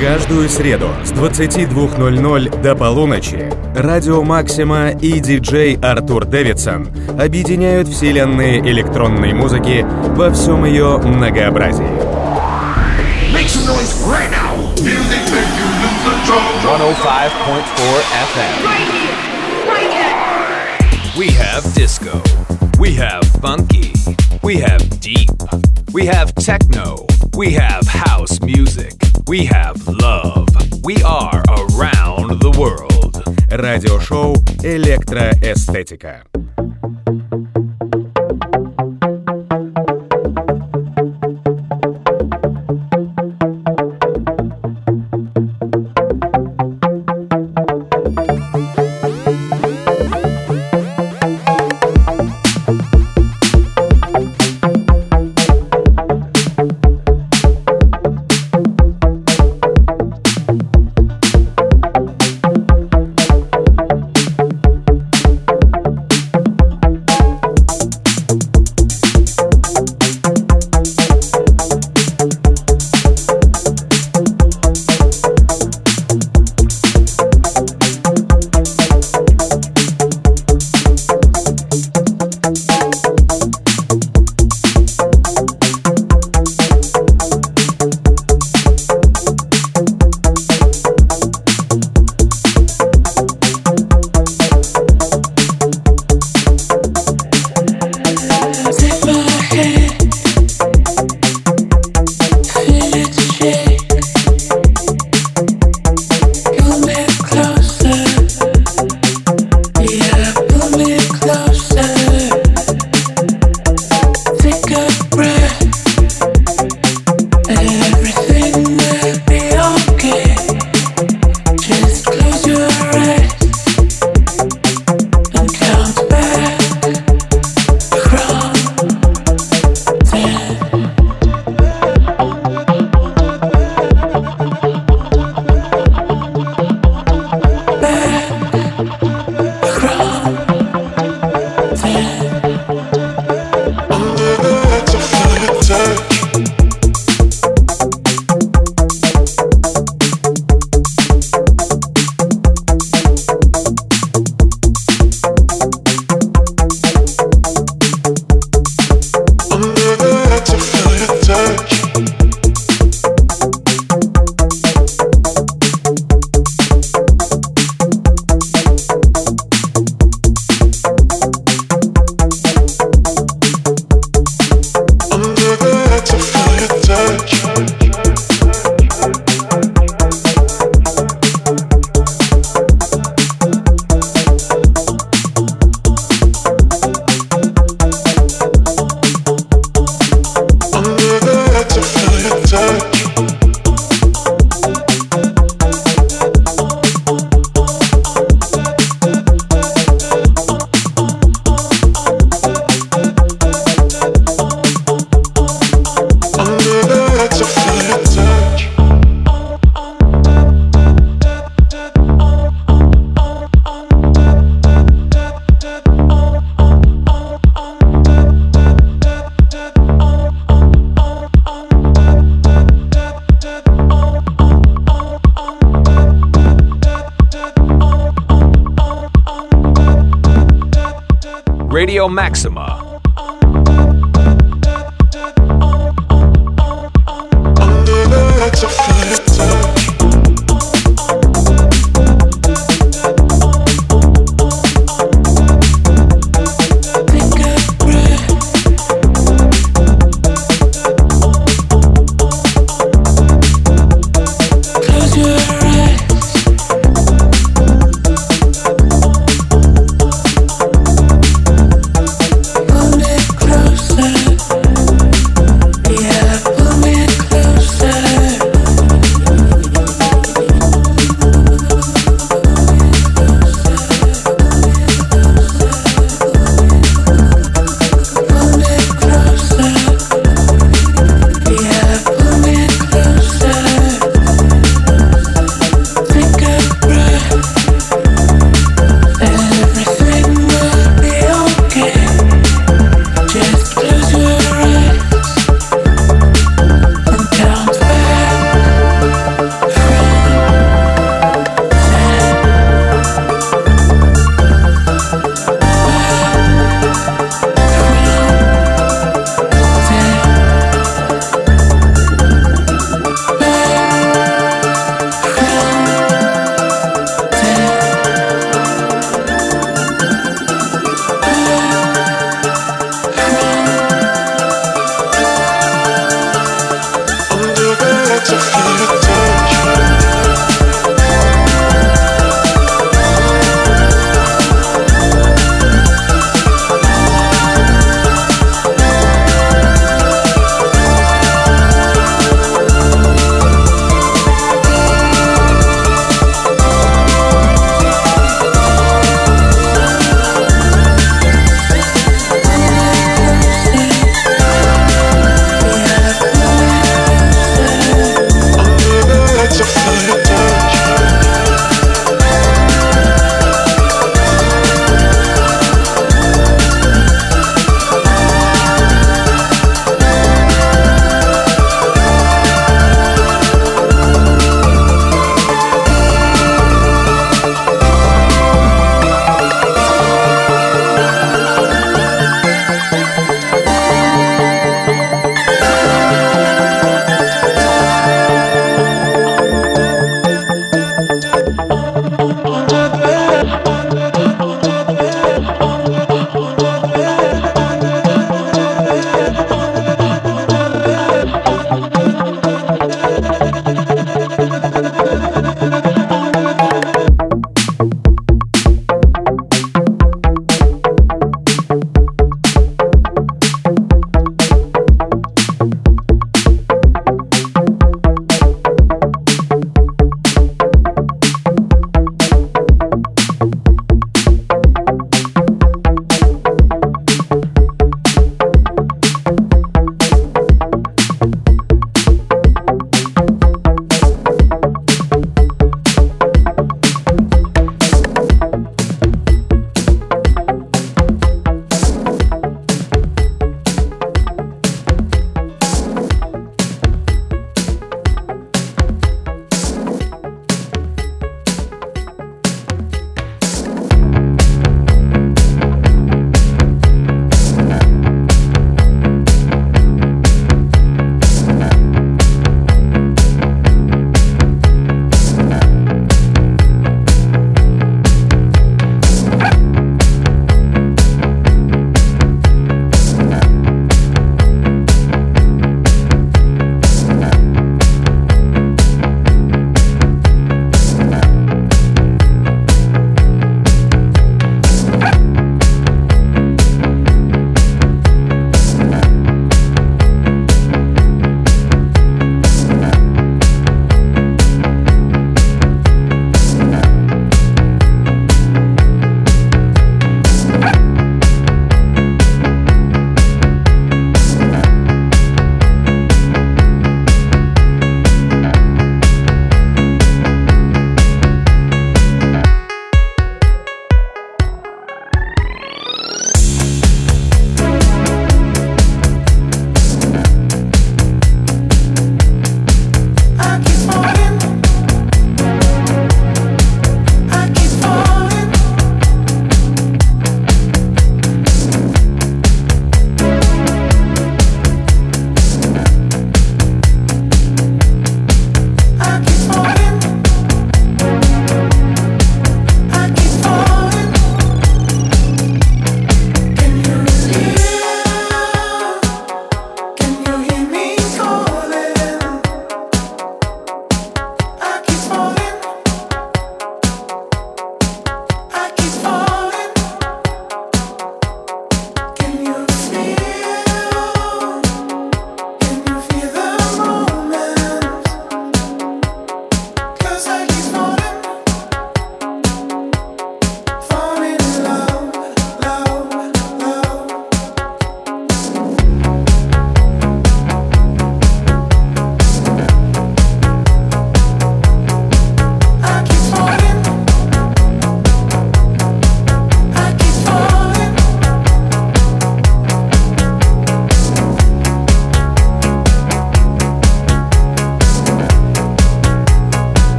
Каждую среду с 22.00 до полуночи Радио Максима и диджей Артур Дэвидсон объединяют вселенные электронной музыки во всем ее многообразии. Make some noise right now. Music make you lose control. 105.4 FM. Right here, right here. We have disco. We have funky. We have deep. We have techno. We have house music. We have love. We are around the world. Радиошоу «Электроэстетика». Radio Maxima.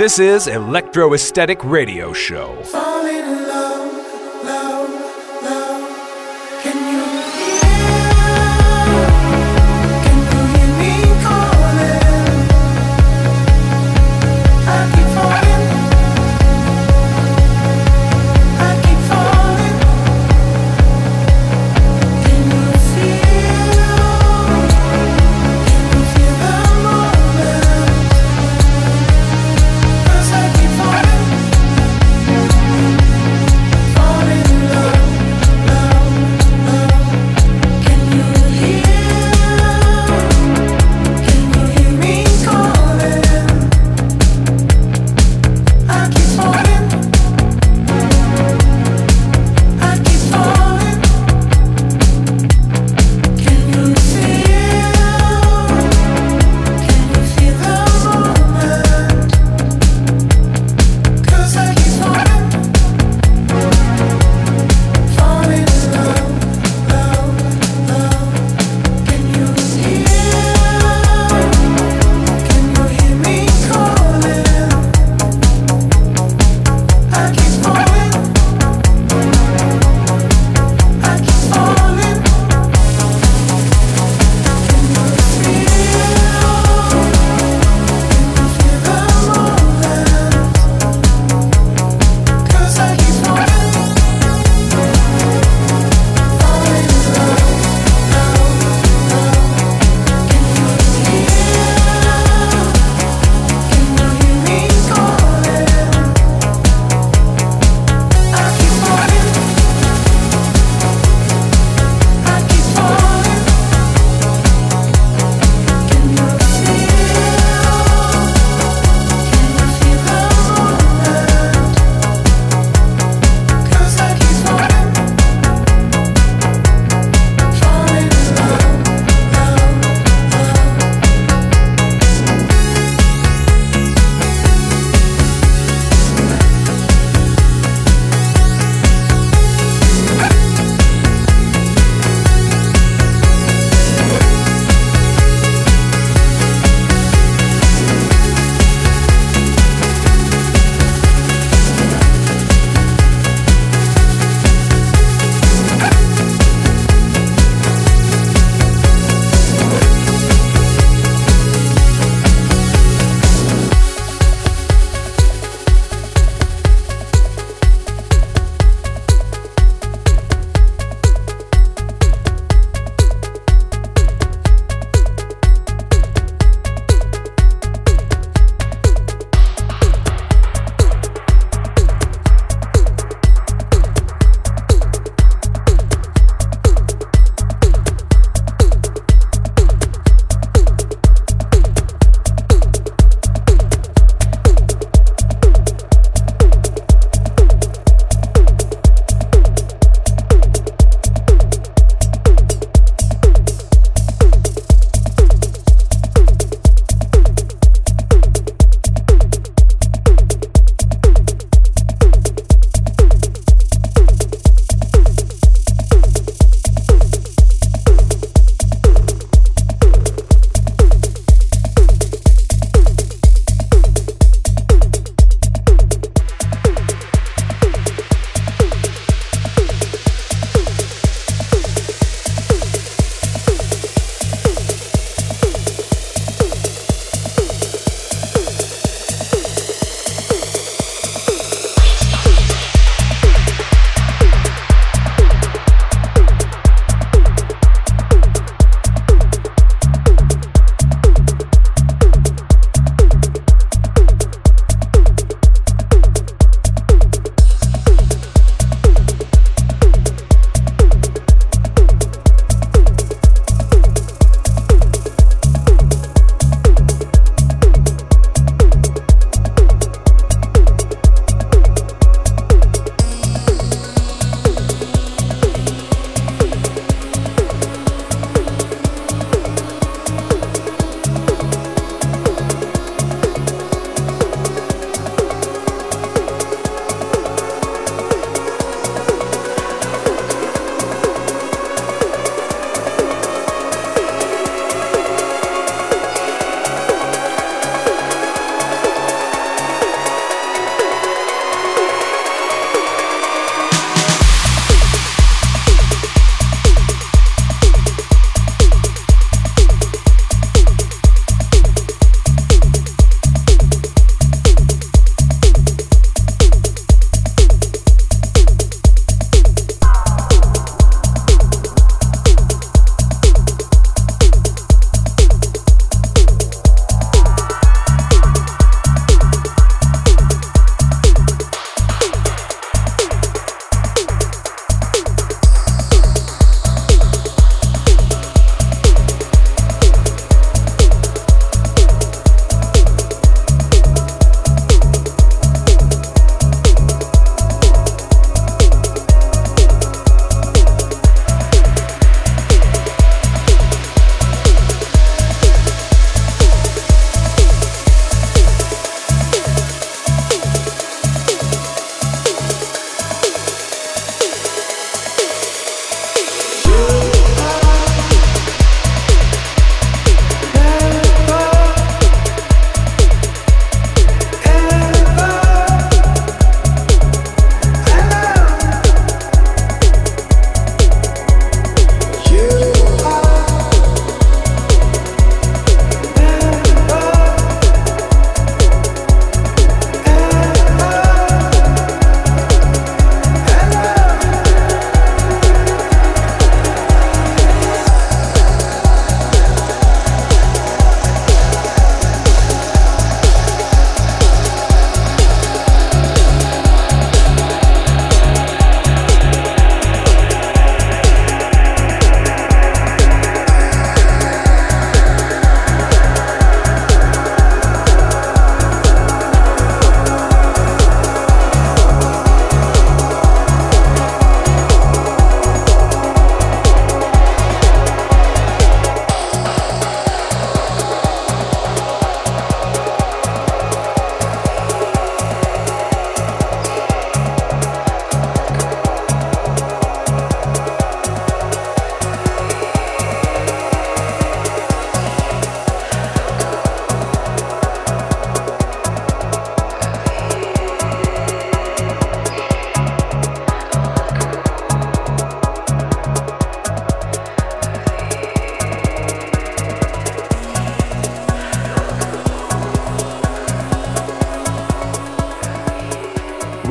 This is Electro Esthetic Radio Show.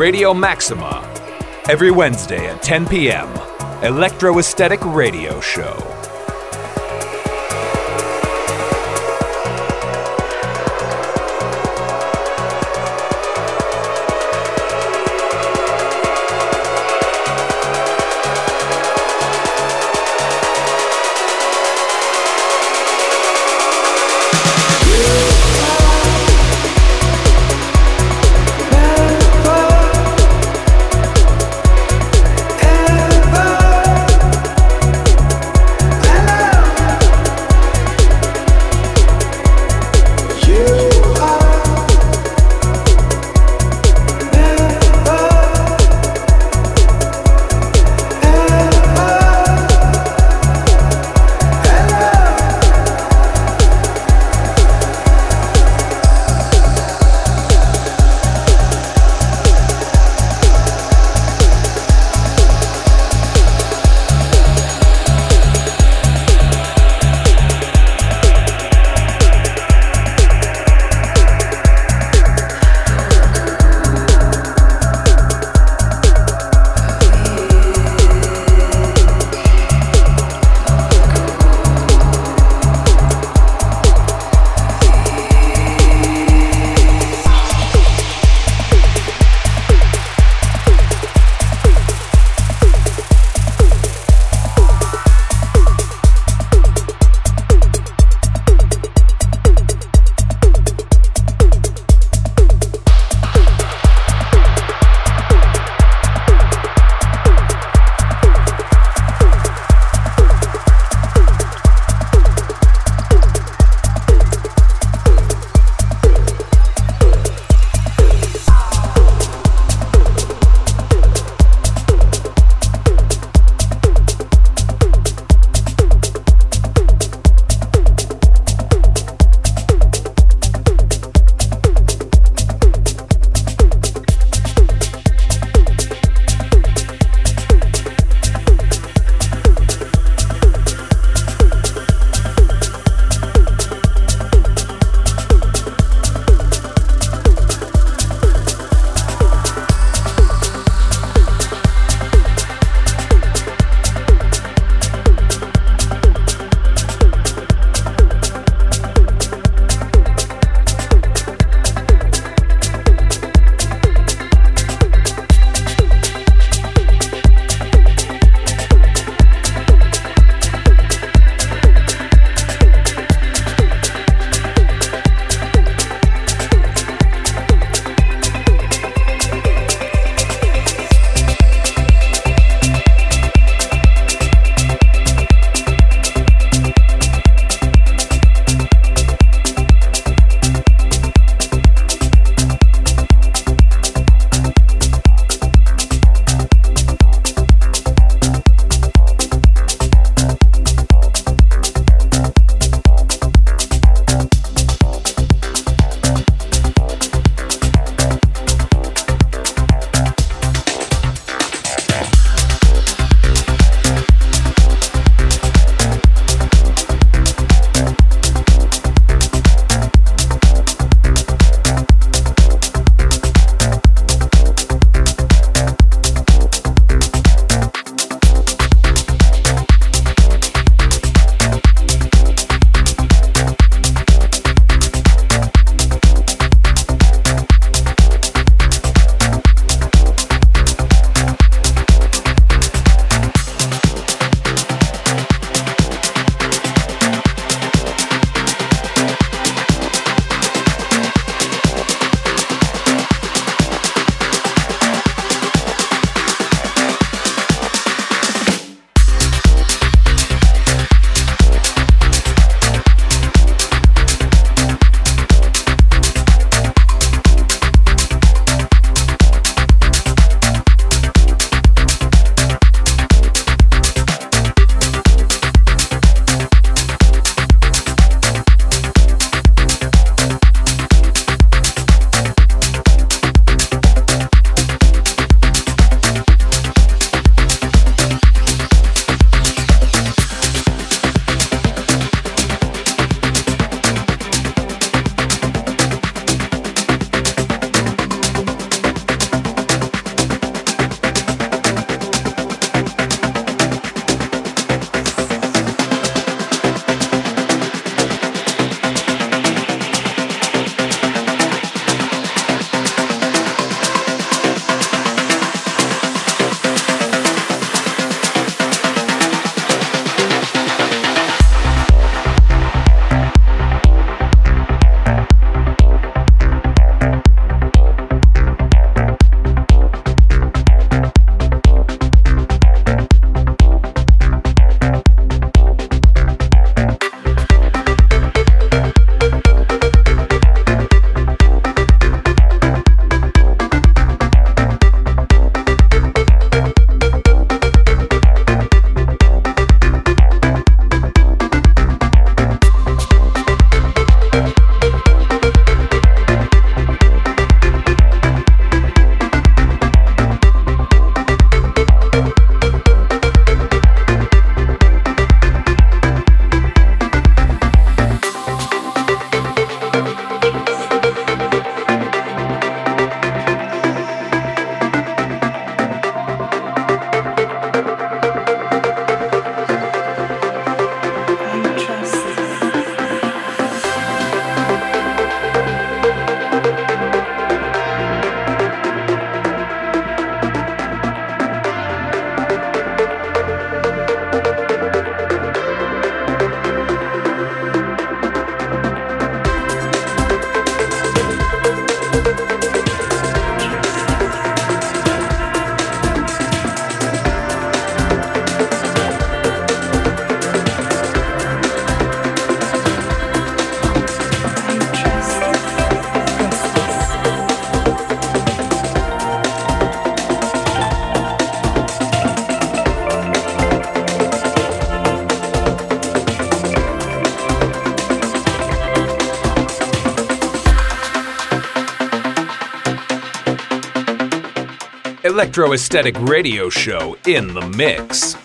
Radio Maxima. Every Wednesday at 10 p.m. Electro Esthetic Radio Show. Electro Esthetic Radio Show in the mix.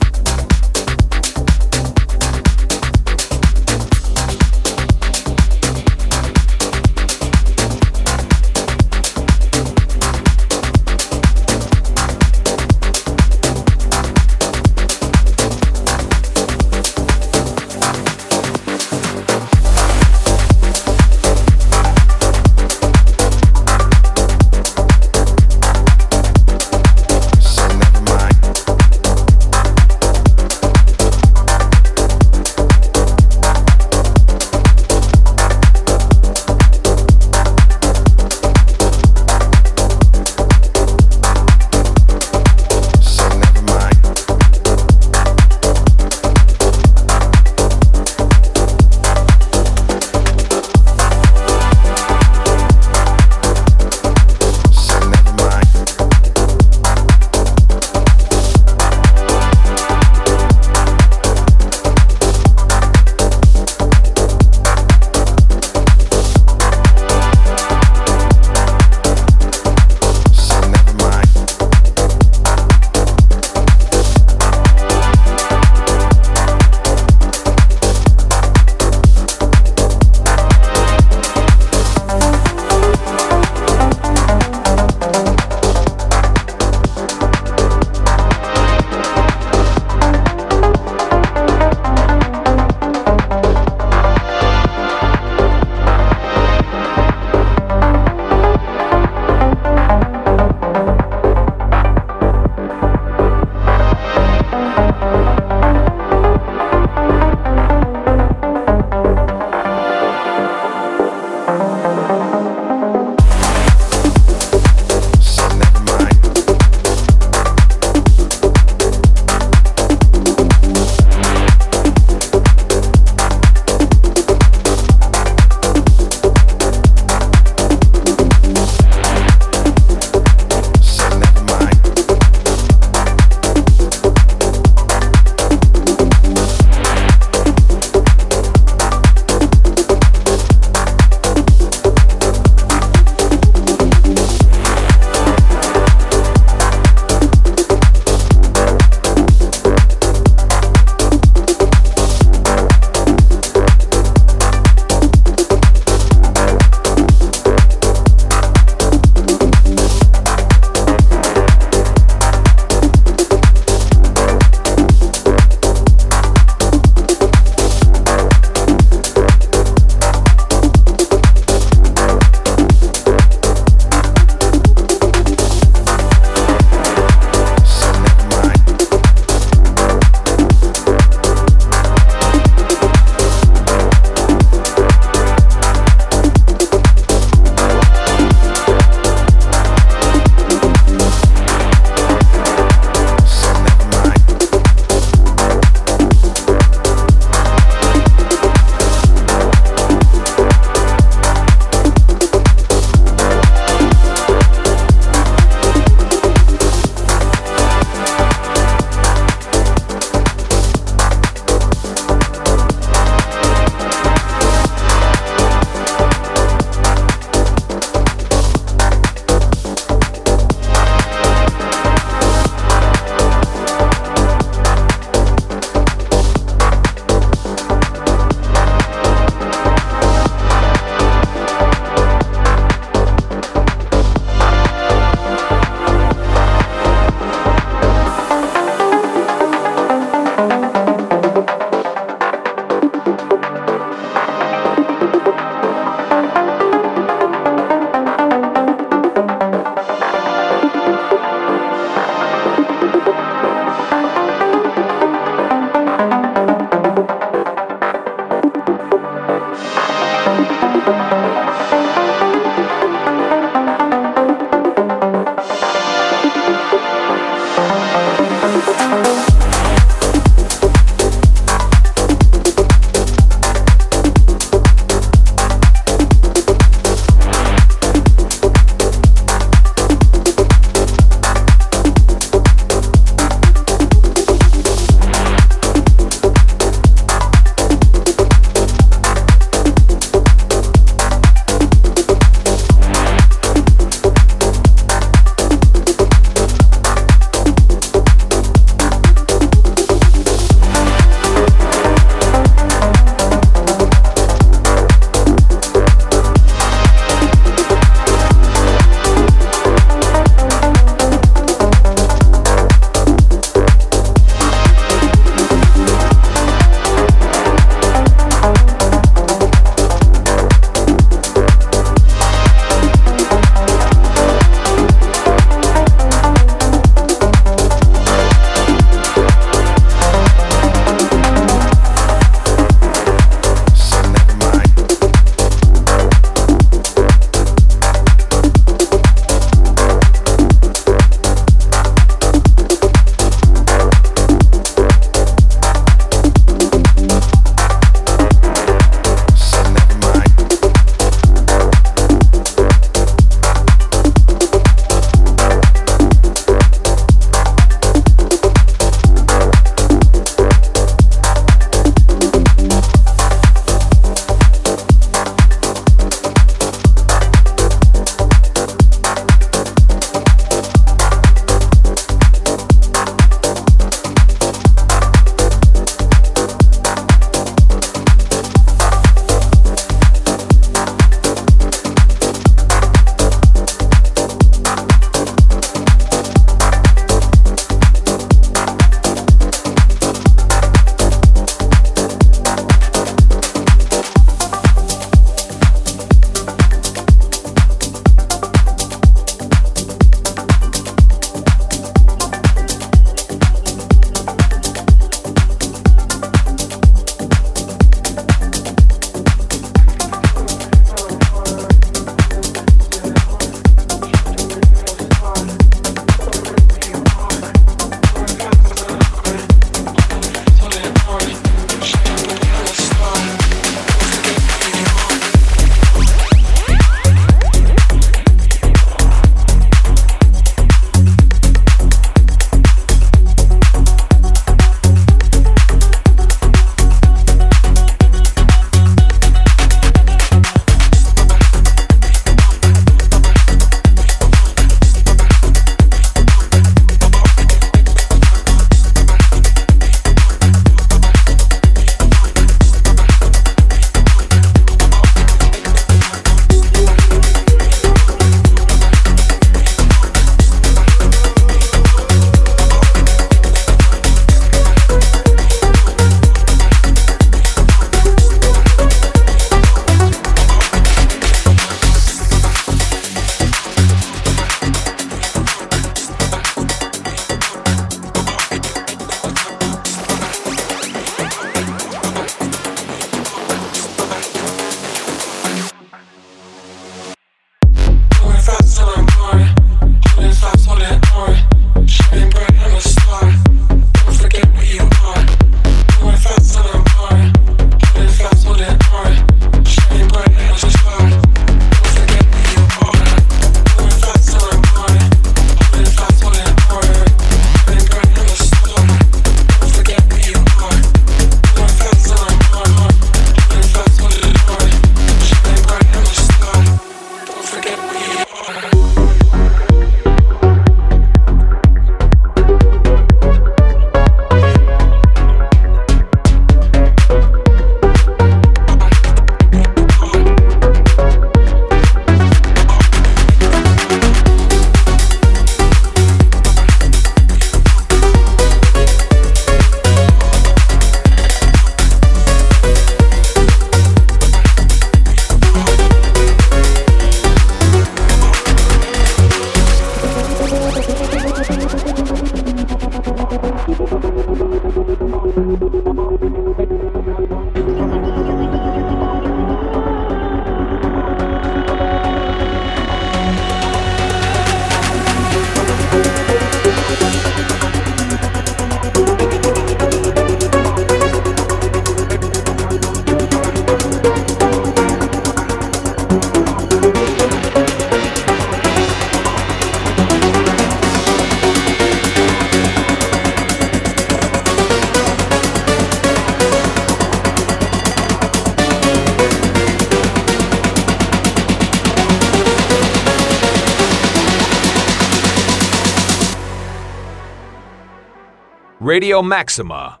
Radio Maxima.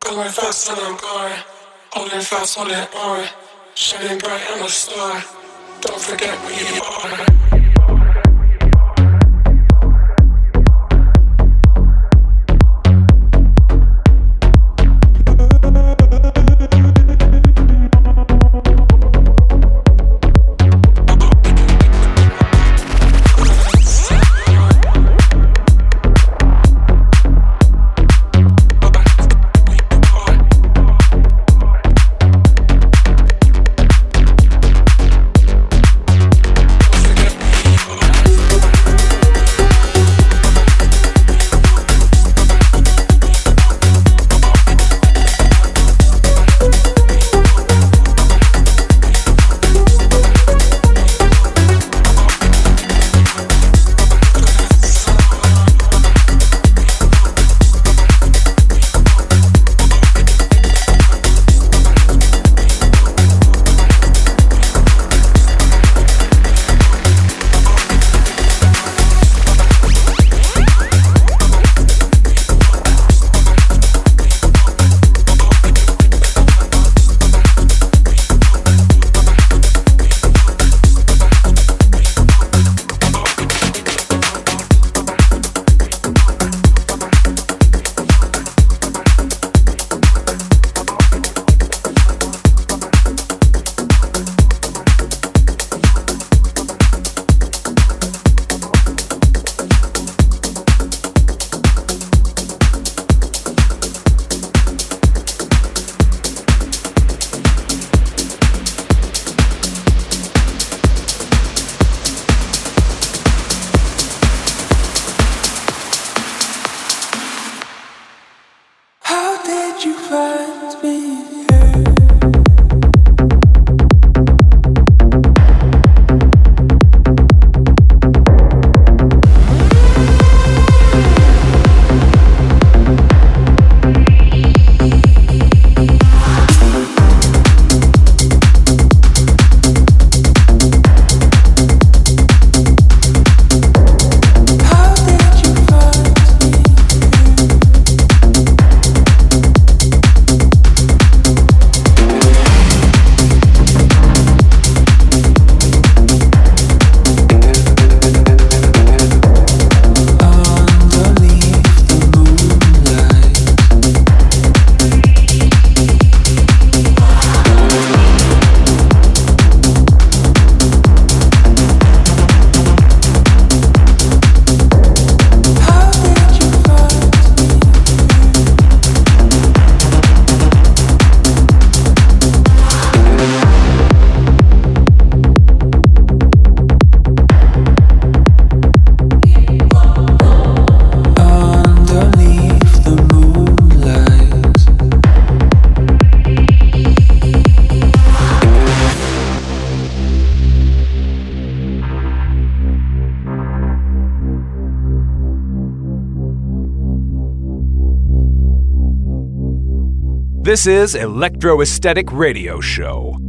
Going fast and I'm going. Holding fast, on. Shining bright, I'm a star. Don't forget where you are. This is Electro Esthetic Radio Show.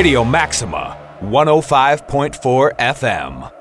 Radio Maxima, 105.4 FM.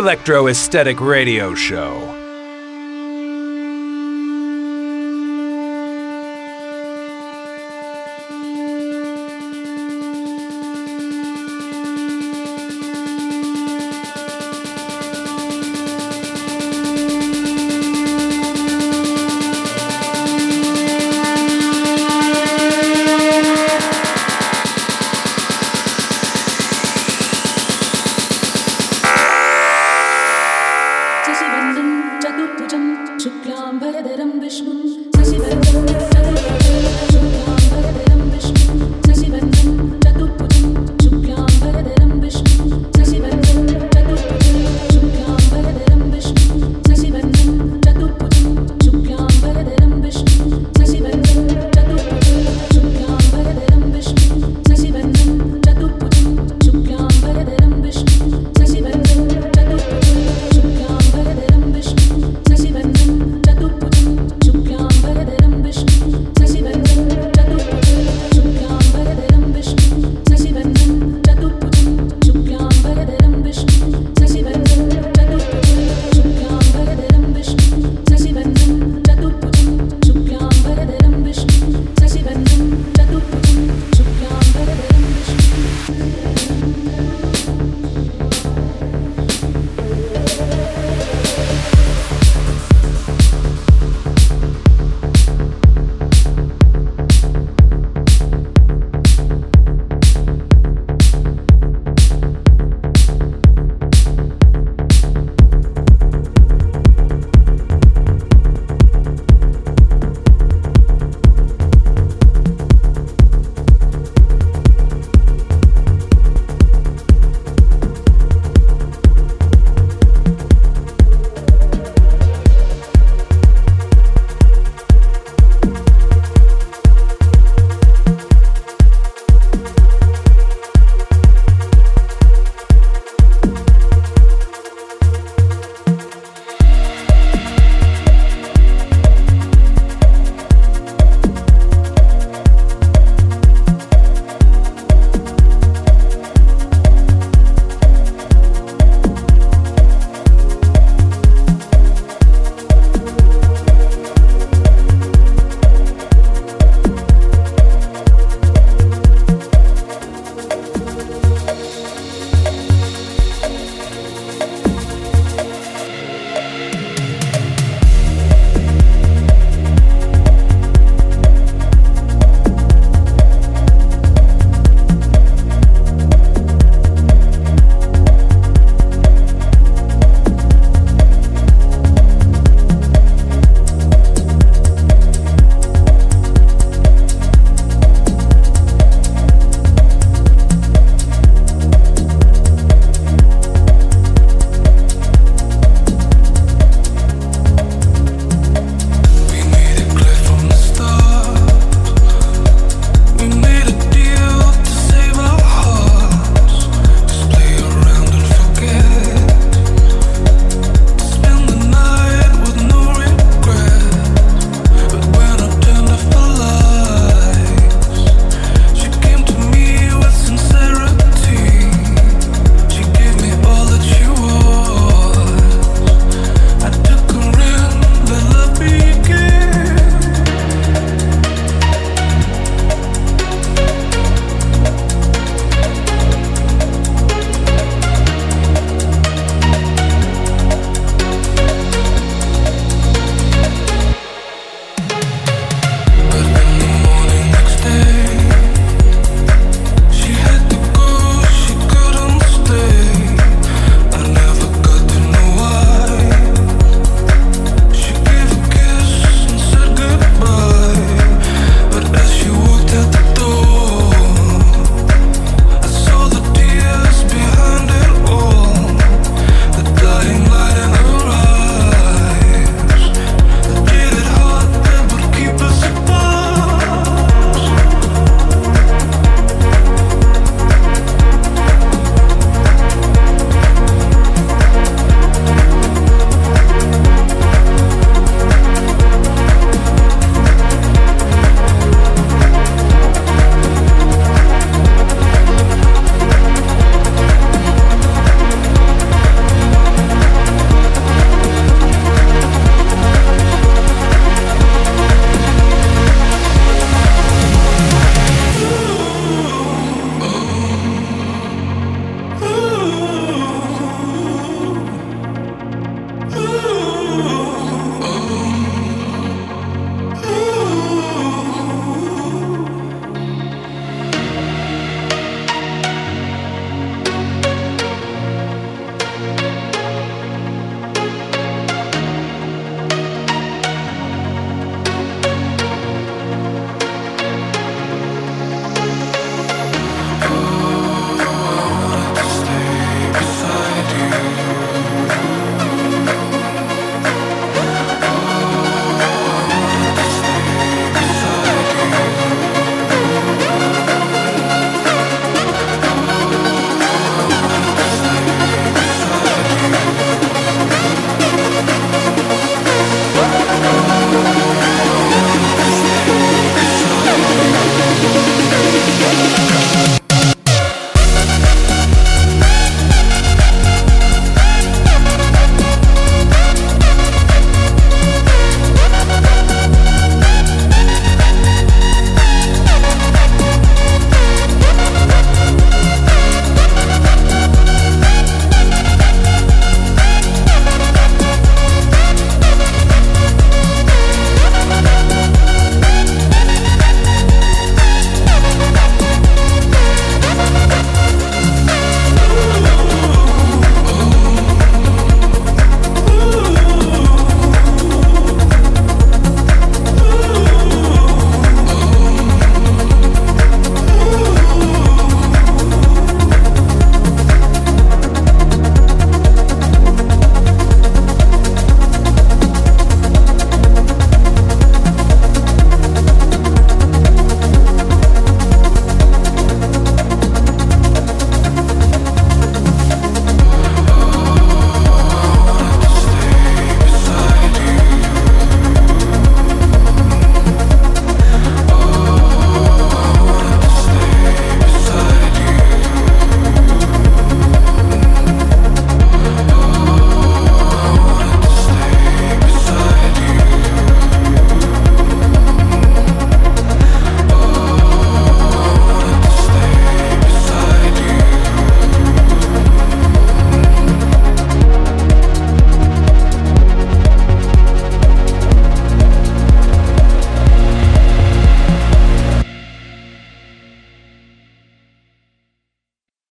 Electro Esthetic Radio Show.